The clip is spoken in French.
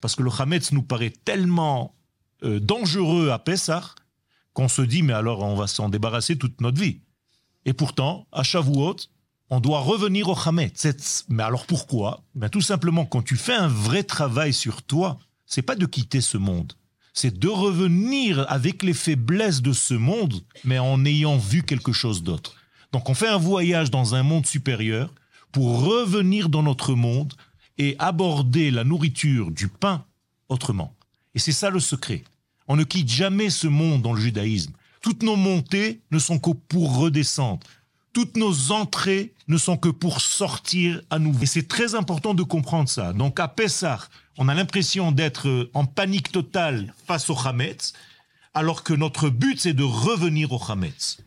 Parce que le Hametz nous paraît tellement euh, dangereux à Pessah qu'on se dit, mais alors on va s'en débarrasser toute notre vie. Et pourtant, à Shavuot, on doit revenir au Hametz. Mais alors pourquoi? Ben Tout simplement, quand tu fais un vrai travail sur toi, c'est pas de quitter ce monde, c'est de revenir avec les faiblesses de ce monde, mais en ayant vu quelque chose d'autre. Donc on fait un voyage dans un monde supérieur pour revenir dans notre monde et aborder la nourriture du pain autrement. Et c'est ça le secret. On ne quitte jamais ce monde dans le judaïsme. Toutes nos montées ne sont que pour redescendre. Toutes nos entrées ne sont que pour sortir à nouveau. Et c'est très important de comprendre ça. Donc à Pessah, on a l'impression d'être en panique totale face au Hametz, alors que notre but c'est de revenir au Hametz.